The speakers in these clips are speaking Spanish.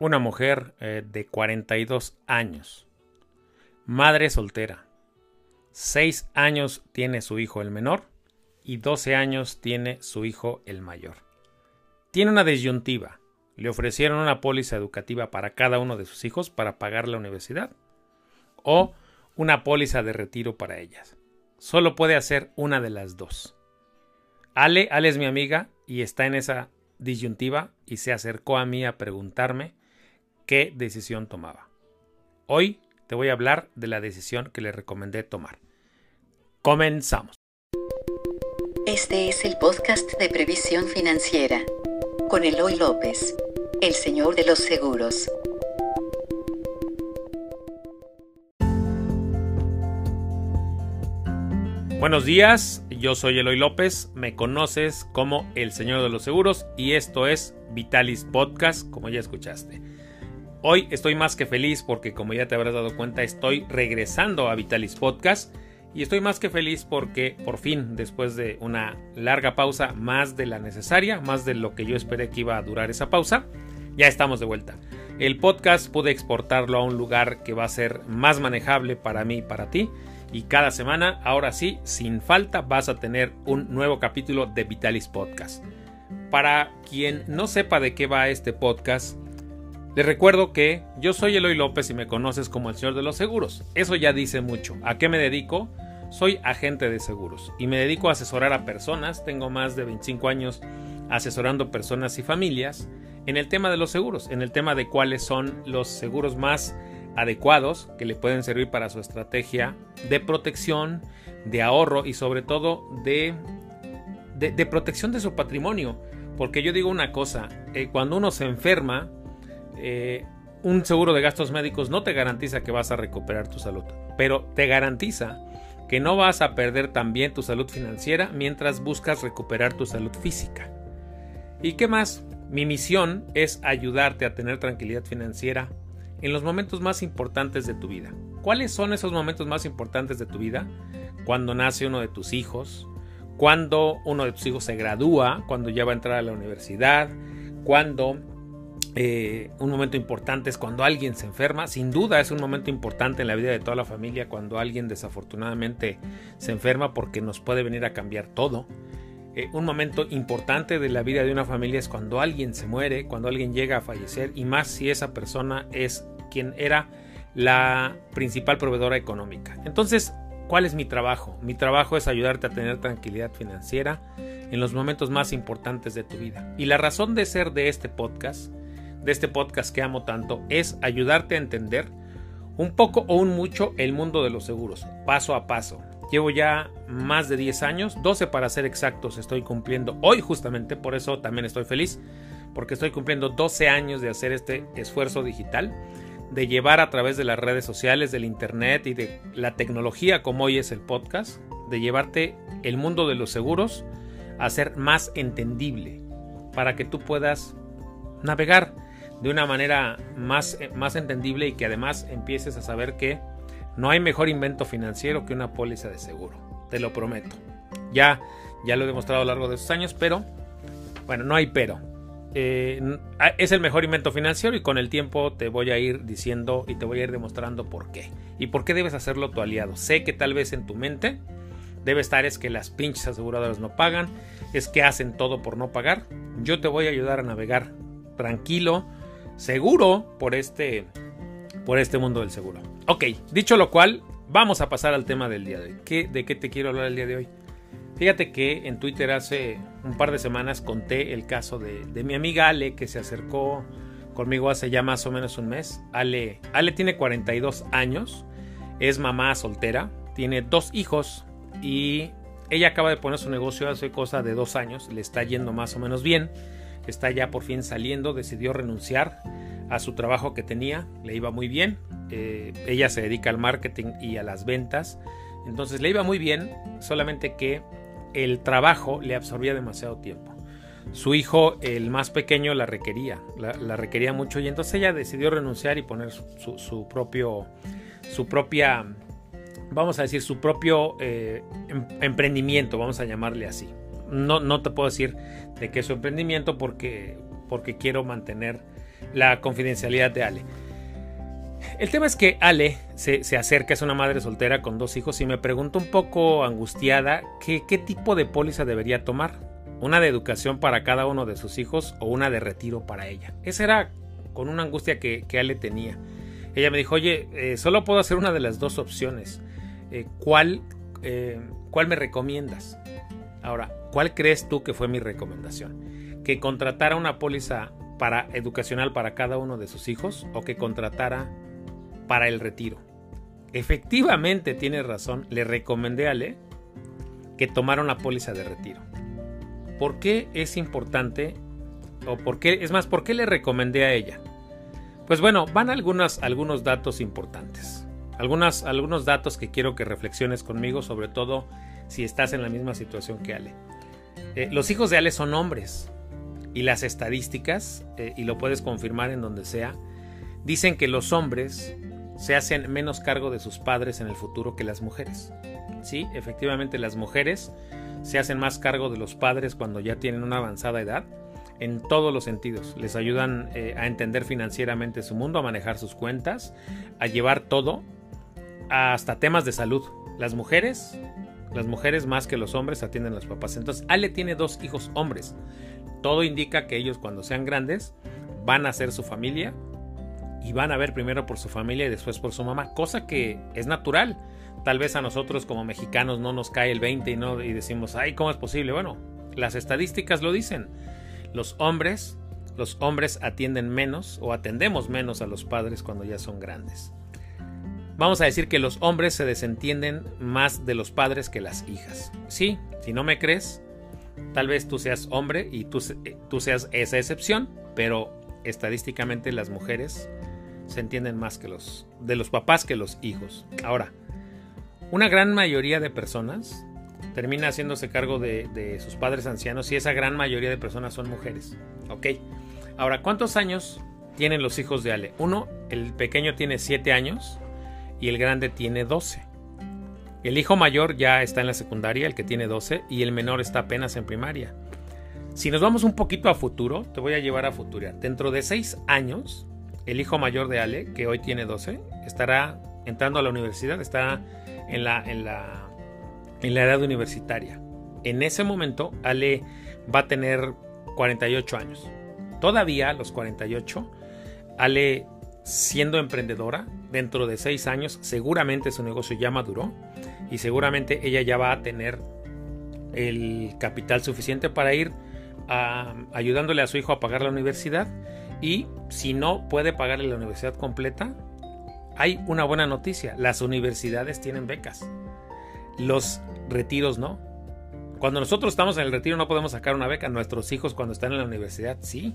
una mujer eh, de 42 años, madre soltera. 6 años tiene su hijo el menor y 12 años tiene su hijo el mayor. Tiene una disyuntiva. Le ofrecieron una póliza educativa para cada uno de sus hijos para pagar la universidad o una póliza de retiro para ellas. Solo puede hacer una de las dos. Ale, Ale es mi amiga y está en esa disyuntiva y se acercó a mí a preguntarme qué decisión tomaba. Hoy te voy a hablar de la decisión que le recomendé tomar. Comenzamos. Este es el podcast de previsión financiera con Eloy López, el señor de los seguros. Buenos días, yo soy Eloy López, me conoces como el Señor de los Seguros y esto es Vitalis Podcast, como ya escuchaste. Hoy estoy más que feliz porque como ya te habrás dado cuenta estoy regresando a Vitalis Podcast y estoy más que feliz porque por fin después de una larga pausa más de la necesaria, más de lo que yo esperé que iba a durar esa pausa, ya estamos de vuelta. El podcast pude exportarlo a un lugar que va a ser más manejable para mí y para ti y cada semana, ahora sí, sin falta, vas a tener un nuevo capítulo de Vitalis Podcast. Para quien no sepa de qué va este podcast, les recuerdo que yo soy Eloy López y me conoces como el señor de los seguros. Eso ya dice mucho. ¿A qué me dedico? Soy agente de seguros y me dedico a asesorar a personas. Tengo más de 25 años asesorando personas y familias en el tema de los seguros, en el tema de cuáles son los seguros más adecuados que le pueden servir para su estrategia de protección, de ahorro y sobre todo de, de, protección de su patrimonio. Porque yo digo una cosa, eh, cuando uno se enferma, eh, un seguro de gastos médicos no te garantiza que vas a recuperar tu salud, pero te garantiza que no vas a perder también tu salud financiera mientras buscas recuperar tu salud física. ¿Y qué más? Mi misión es ayudarte a tener tranquilidad financiera en los momentos más importantes de tu vida. ¿Cuáles son esos momentos más importantes de tu vida? Cuando nace uno de tus hijos, cuando uno de tus hijos se gradúa, cuando ya va a entrar a la universidad, cuando eh, un momento importante es cuando alguien se enferma. Sin duda es un momento importante en la vida de toda la familia cuando alguien desafortunadamente se enferma porque nos puede venir a cambiar todo. Eh, un momento importante de la vida de una familia es cuando alguien se muere, cuando alguien llega a fallecer y más si esa persona es quien era la principal proveedora económica. Entonces, ¿cuál es mi trabajo? Mi trabajo es ayudarte a tener tranquilidad financiera en los momentos más importantes de tu vida. Y la razón de ser de este podcast de este podcast que amo tanto es ayudarte a entender un poco o un mucho el mundo de los seguros, paso a paso. Llevo ya más de 10 años, 12 para ser exactos estoy cumpliendo hoy justamente, por eso también estoy feliz, porque estoy cumpliendo 12 años de hacer este esfuerzo digital, de llevar a través de las redes sociales, del internet y de la tecnología como hoy es el podcast, de llevarte el mundo de los seguros a ser más entendible, para que tú puedas navegar de una manera más, eh, más entendible y que además empieces a saber que no hay mejor invento financiero que una póliza de seguro. Te lo prometo. Ya, ya lo he demostrado a lo largo de estos años, pero bueno, no hay pero. Eh, es el mejor invento financiero y con el tiempo te voy a ir diciendo y te voy a ir demostrando por qué. Y por qué debes hacerlo tu aliado. Sé que tal vez en tu mente debe estar es que las pinches aseguradoras no pagan, es que hacen todo por no pagar. Yo te voy a ayudar a navegar tranquilo, seguro por este, por este mundo del seguro. Ok, dicho lo cual, vamos a pasar al tema del día de hoy. ¿Qué, ¿De qué te quiero hablar el día de hoy? Fíjate que en Twitter hace un par de semanas conté el caso de, mi amiga Ale que se acercó conmigo hace ya más o menos un mes. Ale, Ale tiene 42 años, es mamá soltera, tiene dos hijos y ella acaba de poner su negocio hace cosa de dos años, le está yendo más o menos bien está ya por fin saliendo, decidió renunciar a su trabajo que tenía, le iba muy bien, eh, ella se dedica al marketing y a las ventas, entonces le iba muy bien, solamente que el trabajo le absorbía demasiado tiempo. Su hijo, el más pequeño, la requería, la, requería mucho y entonces ella decidió renunciar y poner su, propio, su propia, vamos a decir, su propio eh, em, emprendimiento, vamos a llamarle así no, no te puedo decir de qué es su emprendimiento porque, porque quiero mantener la confidencialidad de Ale. El tema es que Ale se, acerca, es una madre soltera con dos hijos y me pregunta un poco angustiada que, qué tipo de póliza debería tomar. Una de educación para cada uno de sus hijos o una de retiro para ella. Esa era con una angustia que, Ale tenía. Ella me dijo, oye, eh, solo puedo hacer una de las dos opciones. Eh, ¿cuál, eh, ¿Cuál me recomiendas? Ahora, ¿cuál crees tú que fue mi recomendación? ¿Que contratara una póliza para educacional para cada uno de sus hijos o que contratara para el retiro? Efectivamente, tiene razón, le recomendé a Ale que tomara una póliza de retiro. ¿Por qué es importante? O por qué, es más, ¿por qué le recomendé a ella? Pues bueno, van algunos, algunos datos importantes. Algunas, algunos datos que quiero que reflexiones conmigo, sobre todo si estás en la misma situación que Ale. Eh, los hijos de Ale son hombres y las estadísticas, eh, y lo puedes confirmar en donde sea, dicen que los hombres se hacen menos cargo de sus padres en el futuro que las mujeres. Sí, efectivamente las mujeres se hacen más cargo de los padres cuando ya tienen una avanzada edad en todos los sentidos. Les ayudan eh, a entender financieramente su mundo, a manejar sus cuentas, a llevar todo, hasta temas de salud. Las mujeres las mujeres más que los hombres atienden a los papás. Entonces, Ale tiene dos hijos hombres. Todo indica que ellos cuando sean grandes van a ser su familia y van a ver primero por su familia y después por su mamá, cosa que es natural. Tal vez a nosotros como mexicanos no nos cae el 20 y, decimos, ay, ¿cómo es posible? Bueno, las estadísticas lo dicen. Los hombres, los hombres atienden menos o atendemos menos a los padres cuando ya son grandes. Vamos a decir que los hombres se desentienden más de los padres que las hijas. Sí, si no me crees, tal vez tú seas hombre y tú, eh, tú seas esa excepción, pero estadísticamente las mujeres se entienden más que los de los papás que los hijos. Ahora, una gran mayoría de personas termina haciéndose cargo de, de, sus padres ancianos y esa gran mayoría de personas son mujeres. Ok. Ahora, ¿cuántos años tienen los hijos de Ale? Uno, el pequeño tiene 7 años y el grande tiene 12. El hijo mayor ya está en la secundaria, el que tiene 12, y el menor está apenas en primaria. Si nos vamos un poquito a futuro, te voy a llevar a futurear. Dentro de 6 años, el hijo mayor de Ale, que hoy tiene 12, estará entrando a la universidad, estará en la, en la, en la edad universitaria. En ese momento, Ale va a tener 48 años. Todavía a los 48, Ale siendo emprendedora, dentro de seis años seguramente su negocio ya maduró y seguramente ella ya va a tener el capital suficiente para ir ayudándole a su hijo a pagar la universidad. Y si no puede pagarle la universidad completa, hay una buena noticia, las universidades tienen becas, los retiros no. Cuando nosotros estamos en el retiro no podemos sacar una beca, nuestros hijos cuando están en la universidad sí,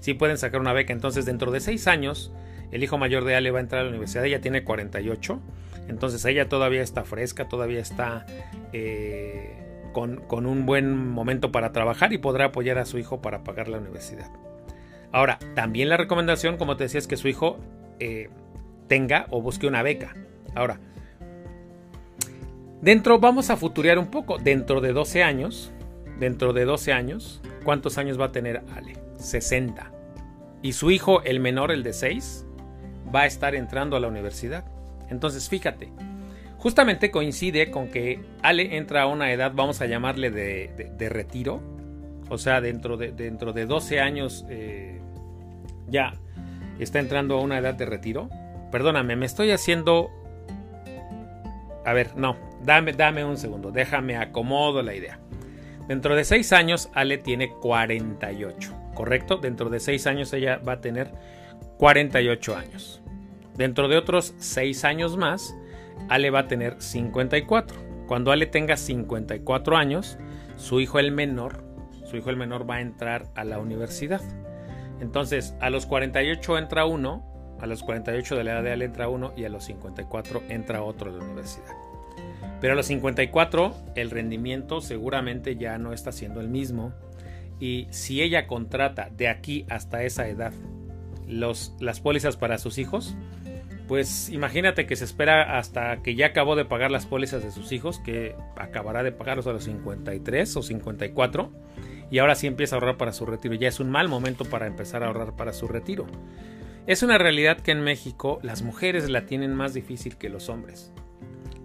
sí pueden sacar una beca, entonces dentro de seis años el hijo mayor de Ale va a entrar a la universidad, ella tiene 48, entonces ella todavía está fresca, todavía está eh, con, un buen momento para trabajar y podrá apoyar a su hijo para pagar la universidad. Ahora, también la recomendación, como te decía, es que su hijo eh, tenga o busque una beca. Ahora, dentro, vamos a futurear un poco, dentro de 12 años, dentro de 12 años, ¿cuántos años va a tener Ale? 60. Y su hijo, el menor, el de 6, va a estar entrando a la universidad. Entonces, fíjate, justamente coincide con que Ale entra a una edad, vamos a llamarle de, retiro, o sea, dentro de, dentro de 12 años eh, ya está entrando a una edad de retiro. Perdóname, me estoy haciendo... A ver, no, dame, dame un segundo, déjame acomodo la idea. Dentro de 6 años, Ale tiene 48, ¿correcto? Dentro de 6 años ella va a tener 48 años. Dentro de otros 6 años más, Ale va a tener 54. Cuando Ale tenga 54 años, su hijo el menor, su hijo el menor va a entrar a la universidad. Entonces, a los 48 entra uno, a los 48 de la edad de Ale entra uno y a los 54 entra otro de la universidad. Pero a los 54 el rendimiento seguramente ya no está siendo el mismo y si ella contrata de aquí hasta esa edad los, las pólizas para sus hijos, pues imagínate que se espera hasta que ya acabó de pagar las pólizas de sus hijos, que acabará de pagarlos a los 53 o 54, y ahora sí empieza a ahorrar para su retiro. Ya es un mal momento para empezar a ahorrar para su retiro. Es una realidad que en México las mujeres la tienen más difícil que los hombres.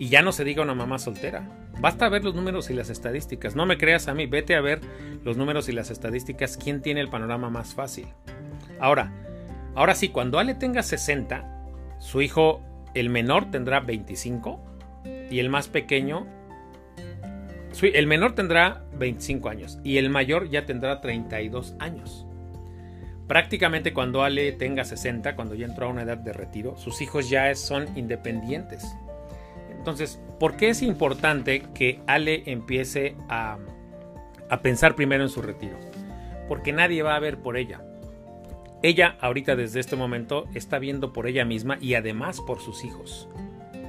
Y ya no se diga una mamá soltera. Basta ver los números y las estadísticas. No me creas a mí, vete a ver los números y las estadísticas. ¿Quién tiene el panorama más fácil? Ahora, ahora sí, cuando Ale tenga 60, su hijo, el menor, tendrá 25 y el más pequeño el menor tendrá 25 años y el mayor ya tendrá 32 años. Prácticamente cuando Ale tenga 60, cuando ya entró a una edad de retiro, sus hijos ya son independientes. Entonces, ¿por qué es importante que Ale empiece a, pensar primero en su retiro? Porque nadie va a ver por ella. Ella ahorita desde este momento está viendo por ella misma y además por sus hijos.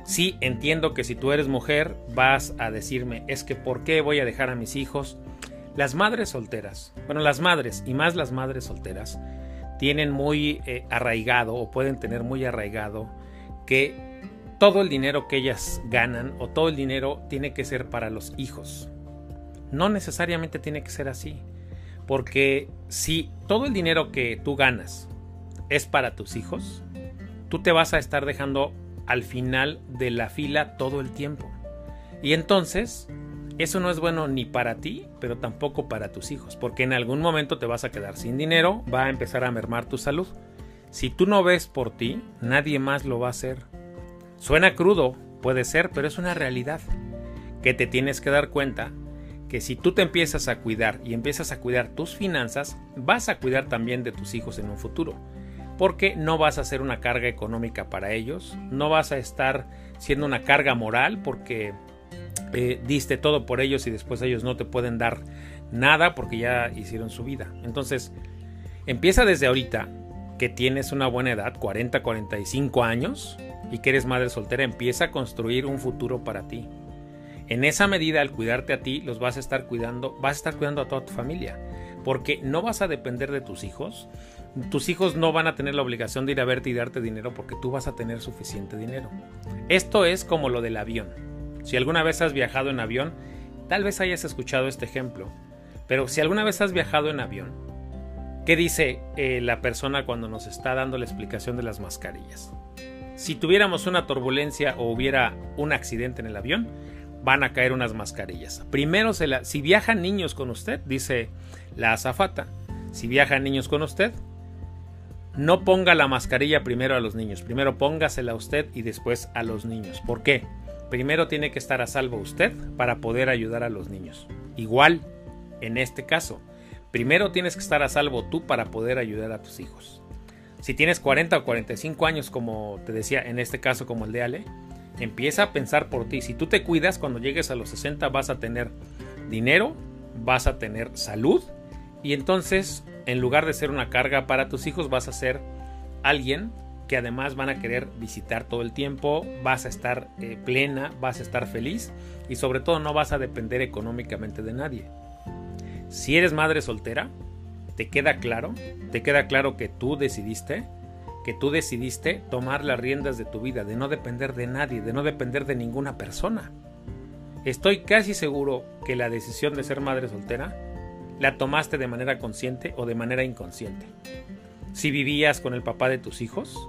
Sí, entiendo que si tú eres mujer vas a decirme, es que ¿por qué voy a dejar a mis hijos? Las madres solteras, bueno, las madres y más las madres solteras, tienen muy eh, arraigado o pueden tener muy arraigado que todo el dinero que ellas ganan o todo el dinero tiene que ser para los hijos. No necesariamente tiene que ser así, porque si todo el dinero que tú ganas es para tus hijos, tú te vas a estar dejando al final de la fila todo el tiempo. Y entonces, eso no es bueno ni para ti, pero tampoco para tus hijos, porque en algún momento te vas a quedar sin dinero, va a empezar a mermar tu salud. Si tú no ves por ti, nadie más lo va a hacer. Suena crudo, puede ser, pero es una realidad que te tienes que dar cuenta que si tú te empiezas a cuidar y empiezas a cuidar tus finanzas, vas a cuidar también de tus hijos en un futuro porque no vas a ser una carga económica para ellos, no vas a estar siendo una carga moral porque eh, diste todo por ellos y después ellos no te pueden dar nada porque ya hicieron su vida. Entonces, empieza desde ahorita que tienes una buena edad, 40, 45 años, y que eres madre soltera, empieza a construir un futuro para ti. En esa medida, al cuidarte a ti, los vas a estar cuidando, vas a estar cuidando a toda tu familia, porque no vas a depender de tus hijos, tus hijos no van a tener la obligación de ir a verte y darte dinero porque tú vas a tener suficiente dinero. Esto es como lo del avión. Si alguna vez has viajado en avión, tal vez hayas escuchado este ejemplo, pero si alguna vez has viajado en avión, ¿qué dice eh, la persona cuando nos está dando la explicación de las mascarillas? Si tuviéramos una turbulencia o hubiera un accidente en el avión, van a caer unas mascarillas. Primero, se la, si viajan niños con usted, dice la azafata, si viajan niños con usted, no ponga la mascarilla primero a los niños, primero póngasela a usted y después a los niños. ¿Por qué? Primero tiene que estar a salvo usted para poder ayudar a los niños. Igual, en este caso, primero tienes que estar a salvo tú para poder ayudar a tus hijos. Si tienes 40 o 45 años, como te decía, en este caso como el de Ale, empieza a pensar por ti. Si tú te cuidas, cuando llegues a los 60 vas a tener dinero, vas a tener salud y entonces en lugar de ser una carga para tus hijos, vas a ser alguien que además van a querer visitar todo el tiempo, vas a estar eh, plena, vas a estar feliz y sobre todo no vas a depender económicamente de nadie. Si eres madre soltera, te queda claro, te queda claro que tú decidiste, que tú decidiste tomar las riendas de tu vida, de no depender de nadie, de no depender de ninguna persona. Estoy casi seguro que la decisión de ser madre soltera la tomaste de manera consciente o de manera inconsciente. Si vivías con el papá de tus hijos,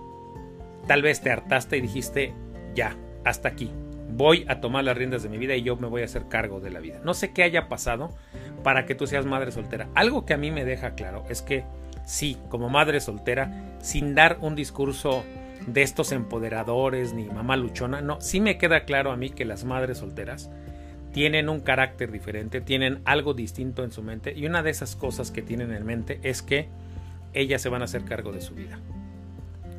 tal vez te hartaste y dijiste, ya, hasta aquí, voy a tomar las riendas de mi vida y yo me voy a hacer cargo de la vida. No sé qué haya pasado para que tú seas madre soltera. Algo que a mí me deja claro es que sí, como madre soltera, sin dar un discurso de estos empoderadores ni mamá luchona, no, sí me queda claro a mí que las madres solteras tienen un carácter diferente, tienen algo distinto en su mente y una de esas cosas que tienen en mente es que ellas se van a hacer cargo de su vida.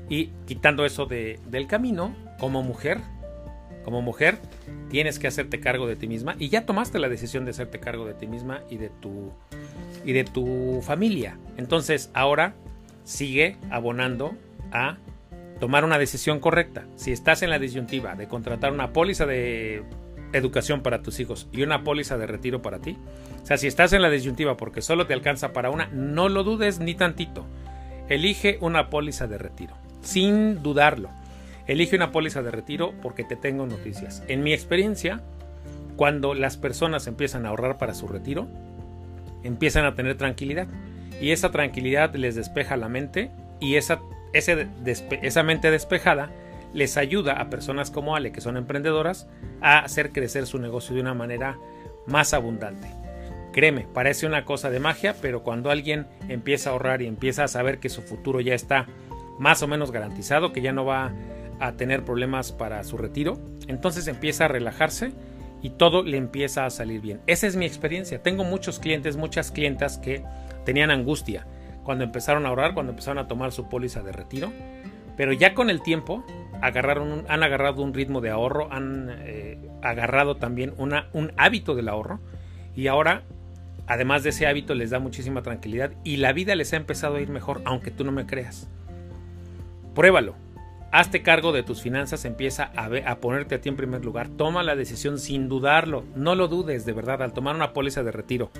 Y quitando eso de, del camino, como mujer, como mujer, tienes que hacerte cargo de ti misma y ya tomaste la decisión de hacerte cargo de ti misma y de tu, y de tu familia. Entonces ahora sigue abonando a tomar una decisión correcta. Si estás en la disyuntiva de contratar una póliza de educación para tus hijos y una póliza de retiro para ti. O sea, si estás en la disyuntiva porque solo te alcanza para una, no lo dudes ni tantito. Elige una póliza de retiro, sin dudarlo. Elige una póliza de retiro porque te tengo noticias. En mi experiencia, cuando las personas empiezan a ahorrar para su retiro, empiezan a tener tranquilidad. Y esa tranquilidad les despeja la mente y esa, esa mente despejada les ayuda a personas como Ale, que son emprendedoras, a hacer crecer su negocio de una manera más abundante. Créeme, parece una cosa de magia, pero cuando alguien empieza a ahorrar y empieza a saber que su futuro ya está más o menos garantizado, que ya no va a tener problemas para su retiro, entonces empieza a relajarse y todo le empieza a salir bien. Esa es mi experiencia. Tengo muchos clientes, muchas clientas que tenían angustia cuando empezaron a ahorrar, cuando empezaron a tomar su póliza de retiro, pero ya con el tiempo agarraron han agarrado un ritmo de ahorro, han eh, agarrado también una, un hábito del ahorro y ahora además de ese hábito les da muchísima tranquilidad y la vida les ha empezado a ir mejor aunque tú no me creas. Pruébalo. Hazte cargo de tus finanzas, empieza a, ponerte a ti en primer lugar, toma la decisión sin dudarlo, no lo dudes de verdad, al tomar una póliza de retiro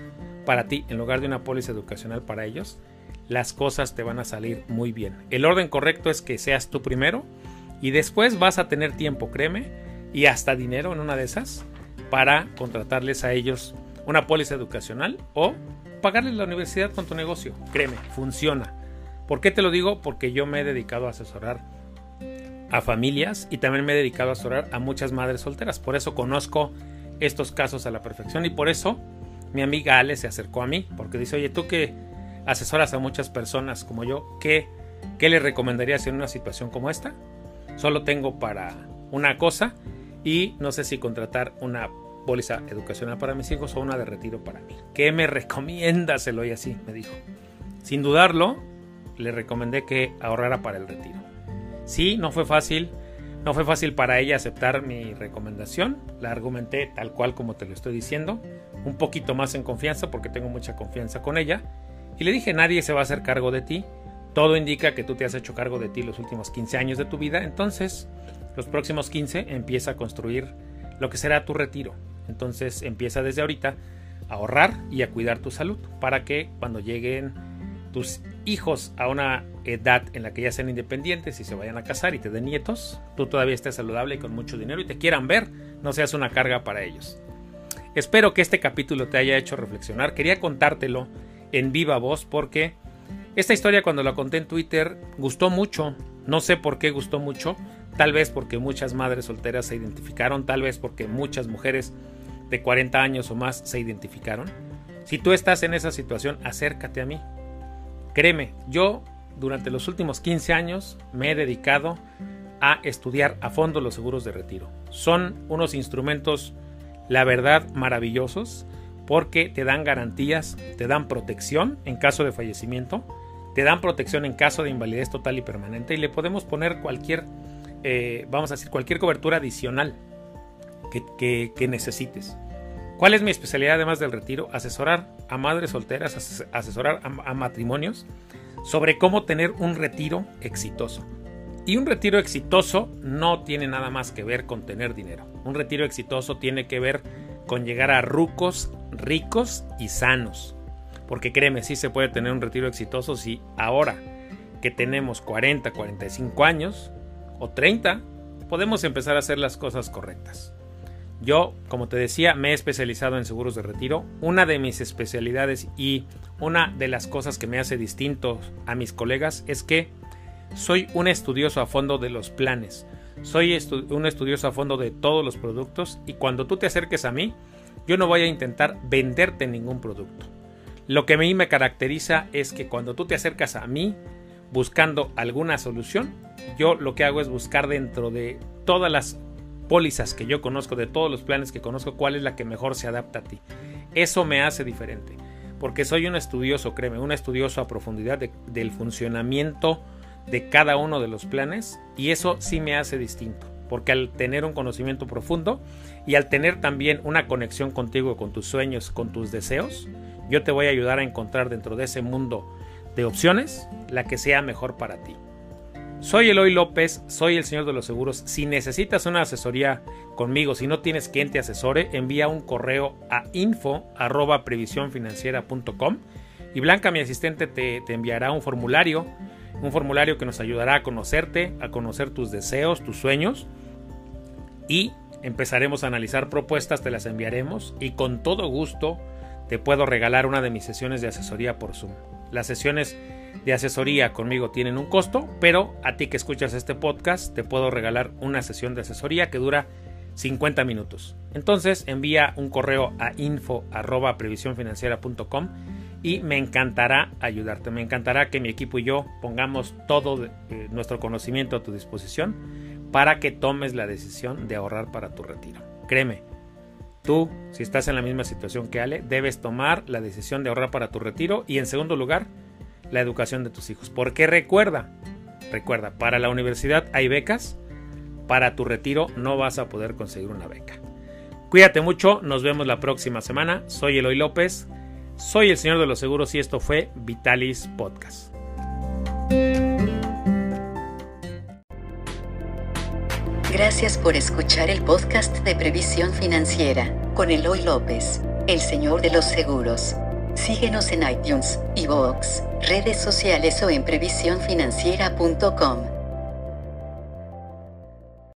para ti en lugar de una póliza educacional para ellos, las cosas te van a salir muy bien. El orden correcto es que seas tú primero y después vas a tener tiempo, créeme, y hasta dinero en una de esas para contratarles a ellos una póliza educacional o pagarles la universidad con tu negocio. Créeme, funciona. ¿Por qué te lo digo? Porque yo me he dedicado a asesorar a familias y también me he dedicado a asesorar a muchas madres solteras. Por eso conozco estos casos a la perfección y por eso mi amiga Ale se acercó a mí porque dice, oye, tú que asesoras a muchas personas como yo, ¿qué, qué le recomendarías en una situación como esta? Solo tengo para una cosa y no sé si contratar una póliza educacional para mis hijos o una de retiro para mí. ¿Qué me recomiendas? Así, me dijo. Sin dudarlo, le recomendé que ahorrara para el retiro. Sí, no fue fácil. No fue fácil para ella aceptar mi recomendación. La argumenté tal cual como te lo estoy diciendo. Un poquito más en confianza porque tengo mucha confianza con ella. Y le dije, nadie se va a hacer cargo de ti. Todo indica que tú te has hecho cargo de ti los últimos 15 años de tu vida. Entonces, los próximos 15 empieza a construir lo que será tu retiro. Entonces empieza desde ahorita a ahorrar y a cuidar tu salud para que cuando lleguen tus hijos a una edad en la que ya sean independientes y se vayan a casar y te den nietos, tú todavía estés saludable y con mucho dinero y te quieran ver, no seas una carga para ellos. Espero que este capítulo te haya hecho reflexionar. Quería contártelo en viva voz porque esta historia cuando la conté en Twitter gustó mucho. No sé por qué gustó mucho. Tal vez porque muchas madres solteras se identificaron, tal vez porque muchas mujeres de 40 años o más se identificaron. Si tú estás en esa situación, acércate a mí. Créeme, yo durante los últimos 15 años me he dedicado a estudiar a fondo los seguros de retiro. Son unos instrumentos, la verdad, maravillosos porque te dan garantías, te dan protección en caso de fallecimiento, te dan protección en caso de invalidez total y permanente y le podemos poner cualquier, eh, vamos a decir, cualquier cobertura adicional que, necesites. ¿Cuál es mi especialidad además del retiro? Asesorar a madres solteras, asesorar a, matrimonios sobre cómo tener un retiro exitoso. Y un retiro exitoso no tiene nada más que ver con tener dinero. Un retiro exitoso tiene que ver con llegar a rucos ricos y sanos. Porque créeme, sí se puede tener un retiro exitoso si ahora que tenemos 40, 45 años o 30, podemos empezar a hacer las cosas correctas. Yo, como te decía, me he especializado en seguros de retiro. Una de mis especialidades y una de las cosas que me hace distinto a mis colegas es que soy un estudioso a fondo de los planes. Soy un estudioso a fondo de todos los productos y cuando tú te acerques a mí, yo no voy a intentar venderte ningún producto. Lo que a mí me caracteriza es que cuando tú te acercas a mí buscando alguna solución, yo lo que hago es buscar dentro de todas las pólizas que yo conozco, de todos los planes que conozco, cuál es la que mejor se adapta a ti. Eso me hace diferente, porque soy un estudioso, créeme, un estudioso a profundidad del funcionamiento de cada uno de los planes y eso sí me hace distinto, porque al tener un conocimiento profundo y al tener también una conexión contigo, con tus sueños, con tus deseos, yo te voy a ayudar a encontrar dentro de ese mundo de opciones la que sea mejor para ti. Soy Eloy López, soy el señor de los seguros. Si necesitas una asesoría conmigo, si no tienes quien te asesore, envía un correo a info y Blanca, mi asistente, te, te enviará un formulario, un formulario que nos ayudará a conocerte, a conocer tus deseos, tus sueños y empezaremos a analizar propuestas, te las enviaremos y con todo gusto te puedo regalar una de mis sesiones de asesoría por Zoom. Las sesiones de asesoría conmigo tienen un costo, pero a ti que escuchas este podcast te puedo regalar una sesión de asesoría que dura 50 minutos. Entonces envía un correo a info y me encantará ayudarte. Me encantará que mi equipo y yo pongamos todo eh, nuestro conocimiento a tu disposición para que tomes la decisión de ahorrar para tu retiro. Créeme, tú, si estás en la misma situación que Ale, debes tomar la decisión de ahorrar para tu retiro y en segundo lugar, la educación de tus hijos. Porque recuerda, recuerda, para la universidad hay becas, para tu retiro no vas a poder conseguir una beca. Cuídate mucho, nos vemos la próxima semana. Soy Eloy López, soy el señor de los seguros y esto fue Vitalis Podcast. Gracias por escuchar el podcast de Previsión Financiera con Eloy López, el señor de los seguros. Síguenos en iTunes, iVoox, redes sociales o en previsiónfinanciera.com.